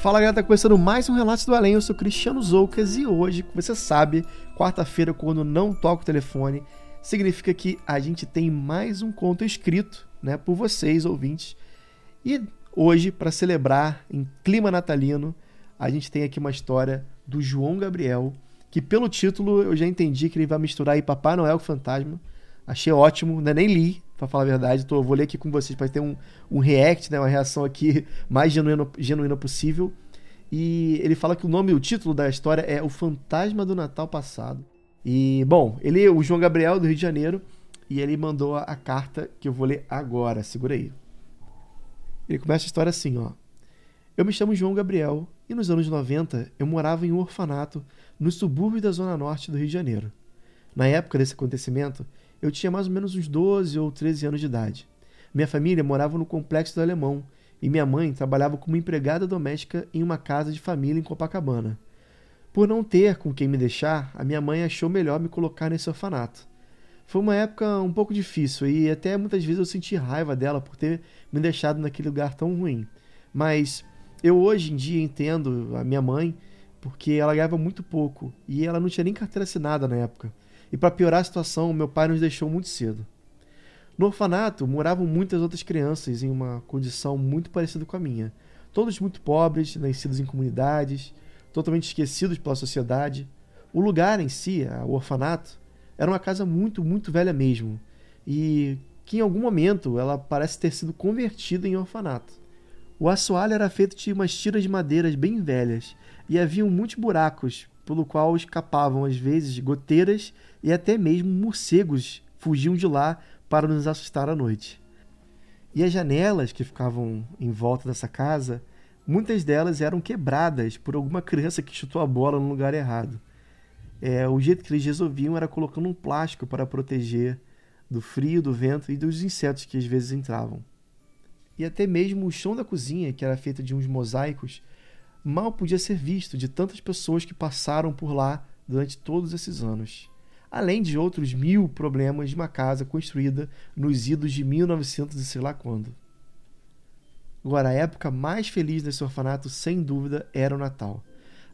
Fala galera, tá começando mais um Relatos do Além, eu sou Cristiano Zoucas e hoje, como você sabe, quarta-feira quando não toco o telefone, significa que a gente tem mais um conto escrito, né, por vocês ouvintes. E hoje, para celebrar em clima natalino, a gente tem aqui uma história do João Gabriel, que pelo título eu já entendi que ele vai misturar aí Papai Noel com Fantasma. Achei ótimo, né? nem li, para falar a verdade. Tô, vou ler aqui com vocês para ter um, um react, né? uma reação aqui mais genuína, genuína possível. E ele fala que o nome, o título da história é O Fantasma do Natal Passado. E, bom, ele o João Gabriel do Rio de Janeiro e ele mandou a, a carta que eu vou ler agora. Segura aí. Ele começa a história assim, ó. Eu me chamo João Gabriel e nos anos 90 eu morava em um orfanato no subúrbio da zona norte do Rio de Janeiro. Na época desse acontecimento, eu tinha mais ou menos uns 12 ou 13 anos de idade. Minha família morava no Complexo do Alemão e minha mãe trabalhava como empregada doméstica em uma casa de família em Copacabana. Por não ter com quem me deixar, a minha mãe achou melhor me colocar nesse orfanato. Foi uma época um pouco difícil e até muitas vezes eu senti raiva dela por ter me deixado naquele lugar tão ruim. Mas eu hoje em dia entendo a minha mãe porque ela ganhava muito pouco e ela não tinha nem carteira assinada na época. E para piorar a situação, meu pai nos deixou muito cedo. No orfanato moravam muitas outras crianças em uma condição muito parecida com a minha. Todos muito pobres, nascidos em comunidades, totalmente esquecidos pela sociedade. O lugar em si, o orfanato, era uma casa muito, muito velha mesmo. E que em algum momento ela parece ter sido convertida em orfanato. O assoalho era feito de umas tiras de madeiras bem velhas e havia muitos buracos pelo qual escapavam às vezes goteiras e até mesmo morcegos fugiam de lá para nos assustar à noite. E as janelas que ficavam em volta dessa casa, muitas delas eram quebradas por alguma criança que chutou a bola no lugar errado. É, o jeito que eles resolviam era colocando um plástico para proteger do frio, do vento e dos insetos que às vezes entravam. E até mesmo o chão da cozinha, que era feito de uns mosaicos, mal podia ser visto de tantas pessoas que passaram por lá durante todos esses anos. Além de outros mil problemas de uma casa construída nos idos de 1900 e sei lá quando. Agora, a época mais feliz desse orfanato, sem dúvida, era o Natal.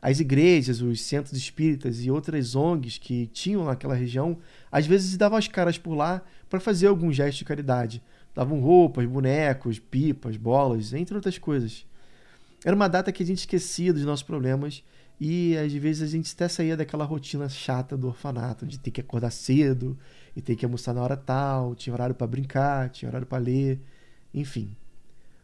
As igrejas, os centros espíritas e outras ONGs que tinham naquela região, às vezes davam as caras por lá para fazer algum gesto de caridade. Davam roupas, bonecos, pipas, bolas, entre outras coisas. Era uma data que a gente esquecia dos nossos problemas e às vezes a gente até saía daquela rotina chata do orfanato, de ter que acordar cedo e ter que almoçar na hora tal, tinha horário para brincar, tinha horário para ler, enfim.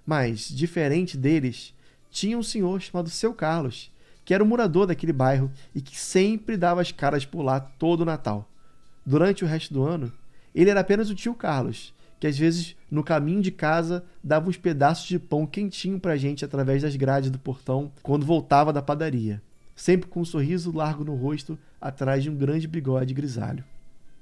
Mas, diferente deles, tinha um senhor chamado Seu Carlos, que era o morador daquele bairro e que sempre dava as caras por lá todo o Natal. Durante o resto do ano, ele era apenas o tio Carlos, que às vezes no caminho de casa dava uns pedaços de pão quentinho pra gente através das grades do portão quando voltava da padaria, sempre com um sorriso largo no rosto atrás de um grande bigode grisalho.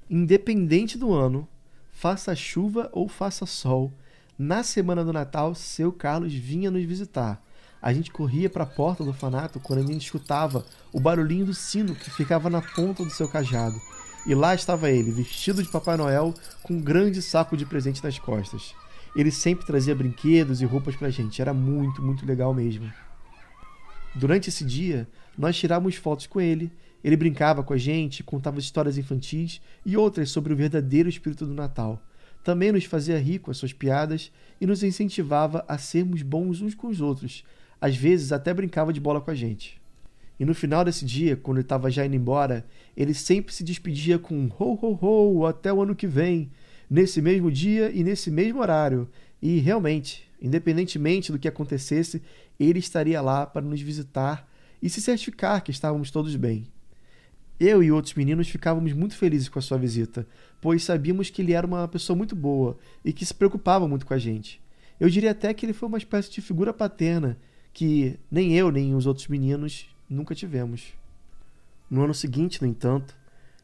Independente do ano, faça chuva ou faça sol, na semana do Natal, seu Carlos vinha nos visitar. A gente corria para a porta do orfanato quando a gente escutava o barulhinho do sino que ficava na ponta do seu cajado e lá estava ele, vestido de Papai Noel, com um grande saco de presente nas costas. Ele sempre trazia brinquedos e roupas pra gente, era muito, muito legal mesmo. Durante esse dia, nós tirávamos fotos com ele, ele brincava com a gente, contava histórias infantis e outras sobre o verdadeiro espírito do Natal. Também nos fazia rir com as suas piadas e nos incentivava a sermos bons uns com os outros. Às vezes até brincava de bola com a gente. E no final desse dia, quando ele estava já indo embora, ele sempre se despedia com ho ho ho até o ano que vem, nesse mesmo dia e nesse mesmo horário. E realmente, independentemente do que acontecesse, ele estaria lá para nos visitar e se certificar que estávamos todos bem. Eu e outros meninos ficávamos muito felizes com a sua visita, pois sabíamos que ele era uma pessoa muito boa e que se preocupava muito com a gente. Eu diria até que ele foi uma espécie de figura paterna que nem eu nem os outros meninos nunca tivemos. No ano seguinte, no entanto,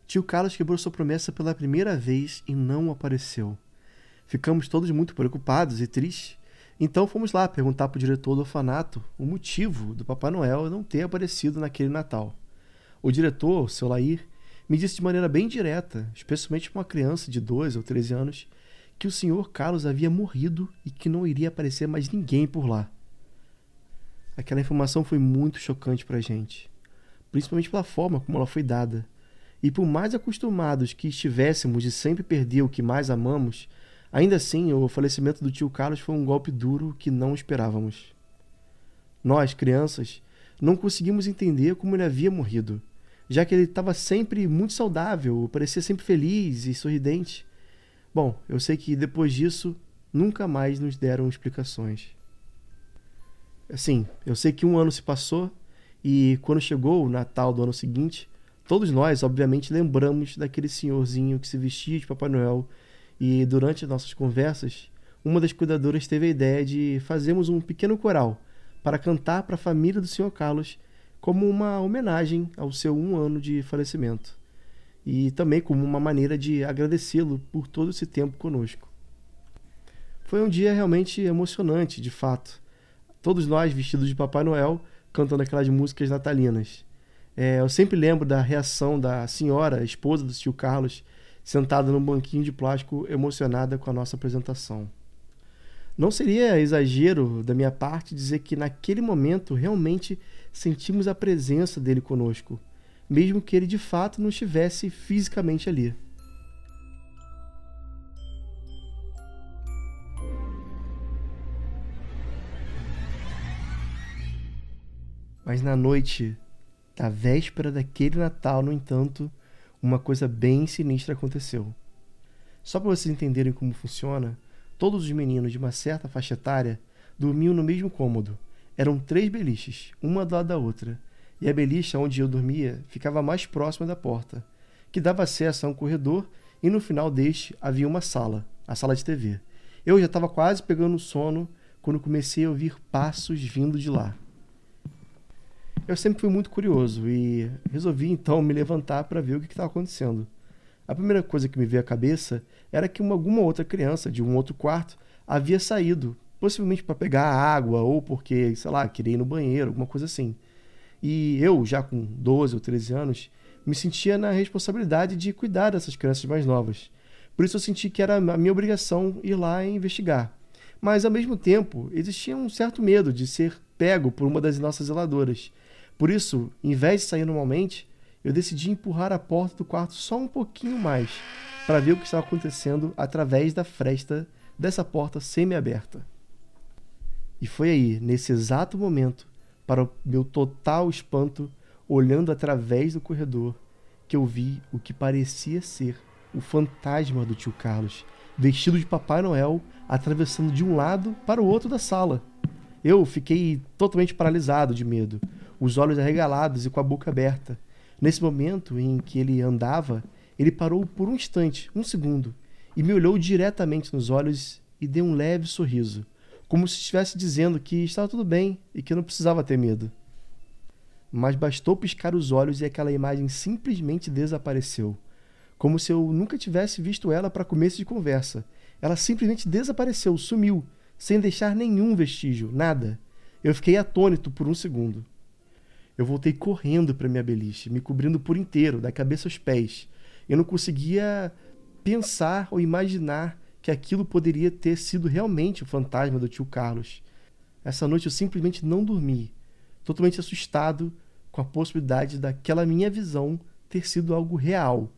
tio Carlos quebrou sua promessa pela primeira vez e não apareceu. Ficamos todos muito preocupados e tristes. Então fomos lá perguntar para o diretor do orfanato o motivo do Papai Noel não ter aparecido naquele Natal. O diretor, seu Lair, me disse de maneira bem direta, especialmente para uma criança de 12 ou 13 anos, que o senhor Carlos havia morrido e que não iria aparecer mais ninguém por lá. Aquela informação foi muito chocante para a gente, principalmente pela forma como ela foi dada. E por mais acostumados que estivéssemos de sempre perder o que mais amamos, ainda assim o falecimento do tio Carlos foi um golpe duro que não esperávamos. Nós, crianças, não conseguimos entender como ele havia morrido, já que ele estava sempre muito saudável, parecia sempre feliz e sorridente. Bom, eu sei que depois disso nunca mais nos deram explicações. Assim, eu sei que um ano se passou e quando chegou o Natal do ano seguinte, todos nós, obviamente, lembramos daquele senhorzinho que se vestia de Papai Noel e durante as nossas conversas, uma das cuidadoras teve a ideia de fazermos um pequeno coral para cantar para a família do Sr. Carlos como uma homenagem ao seu um ano de falecimento e também como uma maneira de agradecê-lo por todo esse tempo conosco. Foi um dia realmente emocionante, de fato todos nós vestidos de Papai Noel, cantando aquelas músicas natalinas. É, eu sempre lembro da reação da senhora, esposa do tio Carlos, sentada num banquinho de plástico, emocionada com a nossa apresentação. Não seria exagero da minha parte dizer que naquele momento realmente sentimos a presença dele conosco, mesmo que ele de fato não estivesse fisicamente ali. Mas na noite da véspera daquele Natal, no entanto, uma coisa bem sinistra aconteceu. Só para vocês entenderem como funciona, todos os meninos de uma certa faixa etária dormiam no mesmo cômodo. Eram três beliches, uma do lado da outra, e a beliche onde eu dormia ficava mais próxima da porta, que dava acesso a um corredor, e no final deste havia uma sala, a sala de TV. Eu já estava quase pegando sono quando comecei a ouvir passos vindo de lá. Eu sempre fui muito curioso e resolvi então me levantar para ver o que estava acontecendo. A primeira coisa que me veio à cabeça era que uma, alguma outra criança de um outro quarto havia saído, possivelmente para pegar água ou porque, sei lá, queria ir no banheiro, alguma coisa assim. E eu, já com 12 ou 13 anos, me sentia na responsabilidade de cuidar dessas crianças mais novas. Por isso eu senti que era a minha obrigação ir lá e investigar. Mas ao mesmo tempo, existia um certo medo de ser pego por uma das nossas zeladoras por isso, em vez de sair normalmente, eu decidi empurrar a porta do quarto só um pouquinho mais, para ver o que estava acontecendo através da fresta dessa porta semi-aberta. E foi aí, nesse exato momento, para o meu total espanto, olhando através do corredor, que eu vi o que parecia ser o fantasma do tio Carlos, vestido de Papai Noel, atravessando de um lado para o outro da sala. Eu fiquei totalmente paralisado de medo, os olhos arregalados e com a boca aberta. Nesse momento em que ele andava, ele parou por um instante, um segundo, e me olhou diretamente nos olhos e deu um leve sorriso, como se estivesse dizendo que estava tudo bem e que não precisava ter medo. Mas bastou piscar os olhos e aquela imagem simplesmente desapareceu, como se eu nunca tivesse visto ela para começo de conversa. Ela simplesmente desapareceu, sumiu, sem deixar nenhum vestígio, nada. Eu fiquei atônito por um segundo. Eu voltei correndo para minha beliche, me cobrindo por inteiro, da cabeça aos pés. Eu não conseguia pensar ou imaginar que aquilo poderia ter sido realmente o fantasma do tio Carlos. Essa noite eu simplesmente não dormi, totalmente assustado com a possibilidade daquela minha visão ter sido algo real.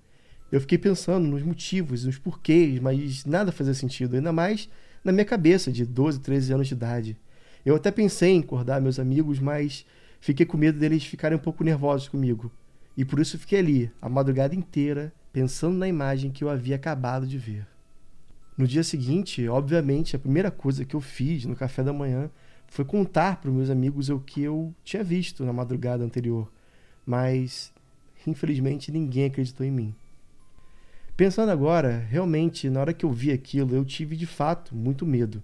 Eu fiquei pensando nos motivos, nos porquês, mas nada fazia sentido, ainda mais na minha cabeça de 12, 13 anos de idade. Eu até pensei em acordar meus amigos, mas fiquei com medo deles ficarem um pouco nervosos comigo. E por isso fiquei ali, a madrugada inteira, pensando na imagem que eu havia acabado de ver. No dia seguinte, obviamente, a primeira coisa que eu fiz no café da manhã foi contar para meus amigos o que eu tinha visto na madrugada anterior, mas infelizmente ninguém acreditou em mim. Pensando agora, realmente, na hora que eu vi aquilo, eu tive de fato muito medo.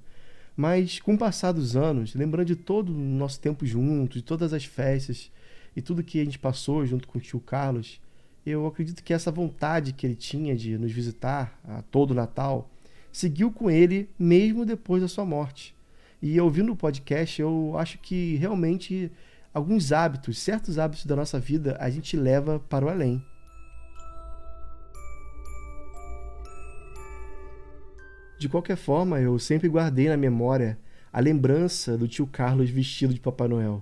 Mas com o passar dos anos, lembrando de todo o nosso tempo juntos, de todas as festas e tudo que a gente passou junto com o tio Carlos, eu acredito que essa vontade que ele tinha de nos visitar a todo Natal seguiu com ele mesmo depois da sua morte. E ouvindo o podcast, eu acho que realmente alguns hábitos, certos hábitos da nossa vida, a gente leva para o além. De qualquer forma, eu sempre guardei na memória a lembrança do tio Carlos vestido de Papai Noel.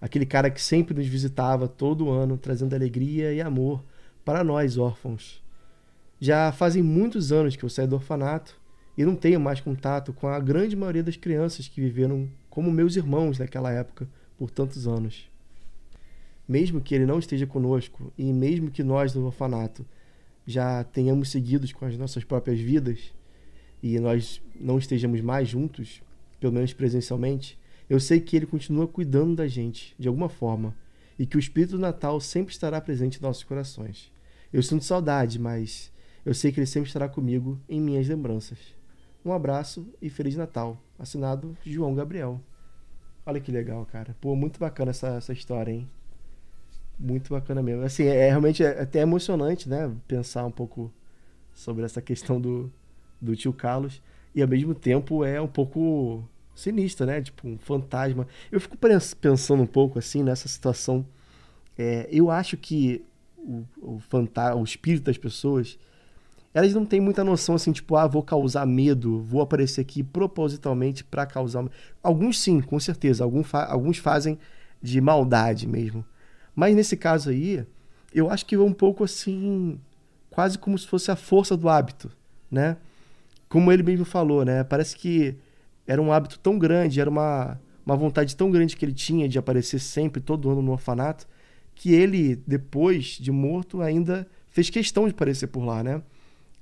Aquele cara que sempre nos visitava todo ano, trazendo alegria e amor para nós órfãos. Já fazem muitos anos que eu saí do orfanato e não tenho mais contato com a grande maioria das crianças que viveram como meus irmãos naquela época por tantos anos. Mesmo que ele não esteja conosco e mesmo que nós do orfanato já tenhamos seguidos com as nossas próprias vidas, e nós não estejamos mais juntos, pelo menos presencialmente, eu sei que Ele continua cuidando da gente, de alguma forma, e que o Espírito do Natal sempre estará presente em nossos corações. Eu sinto saudade, mas eu sei que Ele sempre estará comigo em minhas lembranças. Um abraço e Feliz Natal. Assinado João Gabriel. Olha que legal, cara. Pô, muito bacana essa, essa história, hein? Muito bacana mesmo. Assim, é, é realmente é até emocionante, né? Pensar um pouco sobre essa questão do, do tio Carlos e ao mesmo tempo é um pouco sinistra, né? Tipo, um fantasma. Eu fico pensando um pouco assim nessa situação. É, eu acho que o, o, o espírito das pessoas, elas não têm muita noção assim, tipo, ah, vou causar medo, vou aparecer aqui propositalmente para causar. Alguns sim, com certeza. Alguns, fa alguns fazem de maldade mesmo. Mas nesse caso aí, eu acho que é um pouco assim, quase como se fosse a força do hábito, né? Como ele mesmo falou, né? Parece que era um hábito tão grande, era uma, uma vontade tão grande que ele tinha de aparecer sempre, todo ano no orfanato, que ele, depois de morto, ainda fez questão de aparecer por lá, né?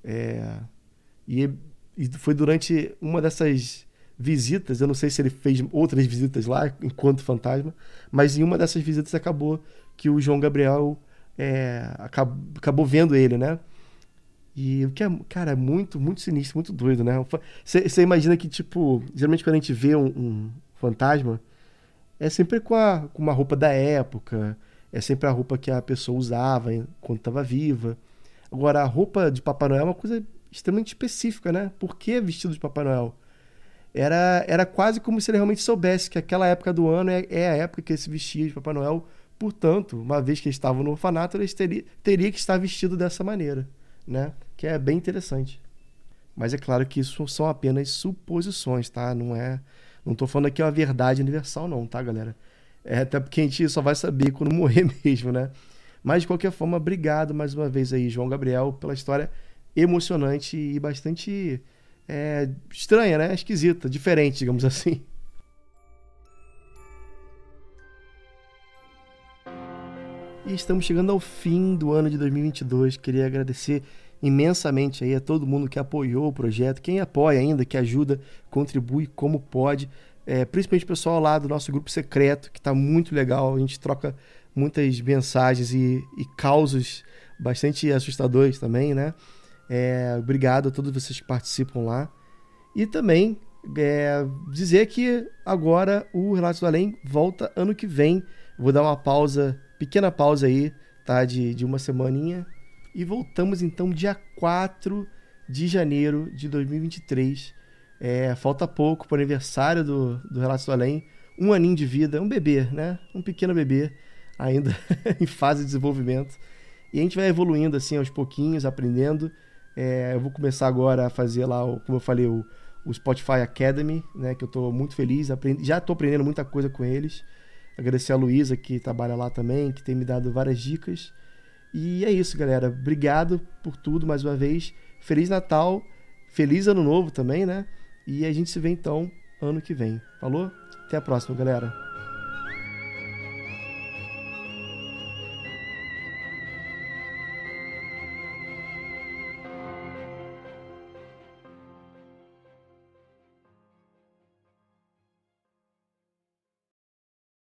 É, e, e foi durante uma dessas visitas, eu não sei se ele fez outras visitas lá enquanto fantasma, mas em uma dessas visitas acabou que o João Gabriel é, acabou, acabou vendo ele, né? E o que é, cara, é muito, muito sinistro, muito doido, né? Você imagina que, tipo, geralmente quando a gente vê um, um fantasma, é sempre com, a, com uma roupa da época, é sempre a roupa que a pessoa usava quando estava viva. Agora, a roupa de Papai Noel é uma coisa extremamente específica, né? Por que vestido de Papai Noel? Era, era quase como se ele realmente soubesse que aquela época do ano é, é a época que ele se vestia de Papai Noel. Portanto, uma vez que ele estava no orfanato, ele teria, teria que estar vestido dessa maneira, né? Que é bem interessante. Mas é claro que isso são apenas suposições, tá? Não é. Não tô falando aqui uma verdade universal, não, tá, galera? É até porque a gente só vai saber quando morrer mesmo, né? Mas de qualquer forma, obrigado mais uma vez aí, João Gabriel, pela história emocionante e bastante é, estranha, né? Esquisita, diferente, digamos assim. E estamos chegando ao fim do ano de 2022. Queria agradecer imensamente aí a todo mundo que apoiou o projeto, quem apoia ainda, que ajuda, contribui como pode, é, principalmente o pessoal lá do nosso grupo secreto, que está muito legal, a gente troca muitas mensagens e, e causos bastante assustadores também, né? É, obrigado a todos vocês que participam lá. E também é, dizer que agora o Relatos do Além volta ano que vem. Vou dar uma pausa, pequena pausa aí, tá? De, de uma semaninha, e voltamos então dia 4 de janeiro de 2023. É, falta pouco para o aniversário do, do Relatos do Além. Um aninho de vida, um bebê, né? Um pequeno bebê, ainda em fase de desenvolvimento. E a gente vai evoluindo assim aos pouquinhos, aprendendo. É, eu vou começar agora a fazer lá, como eu falei, o, o Spotify Academy, né? Que eu estou muito feliz. Aprendi, já estou aprendendo muita coisa com eles. Agradecer a Luísa, que trabalha lá também, que tem me dado várias dicas. E é isso, galera. Obrigado por tudo mais uma vez. Feliz Natal, feliz Ano Novo também, né? E a gente se vê então ano que vem. Falou? Até a próxima, galera.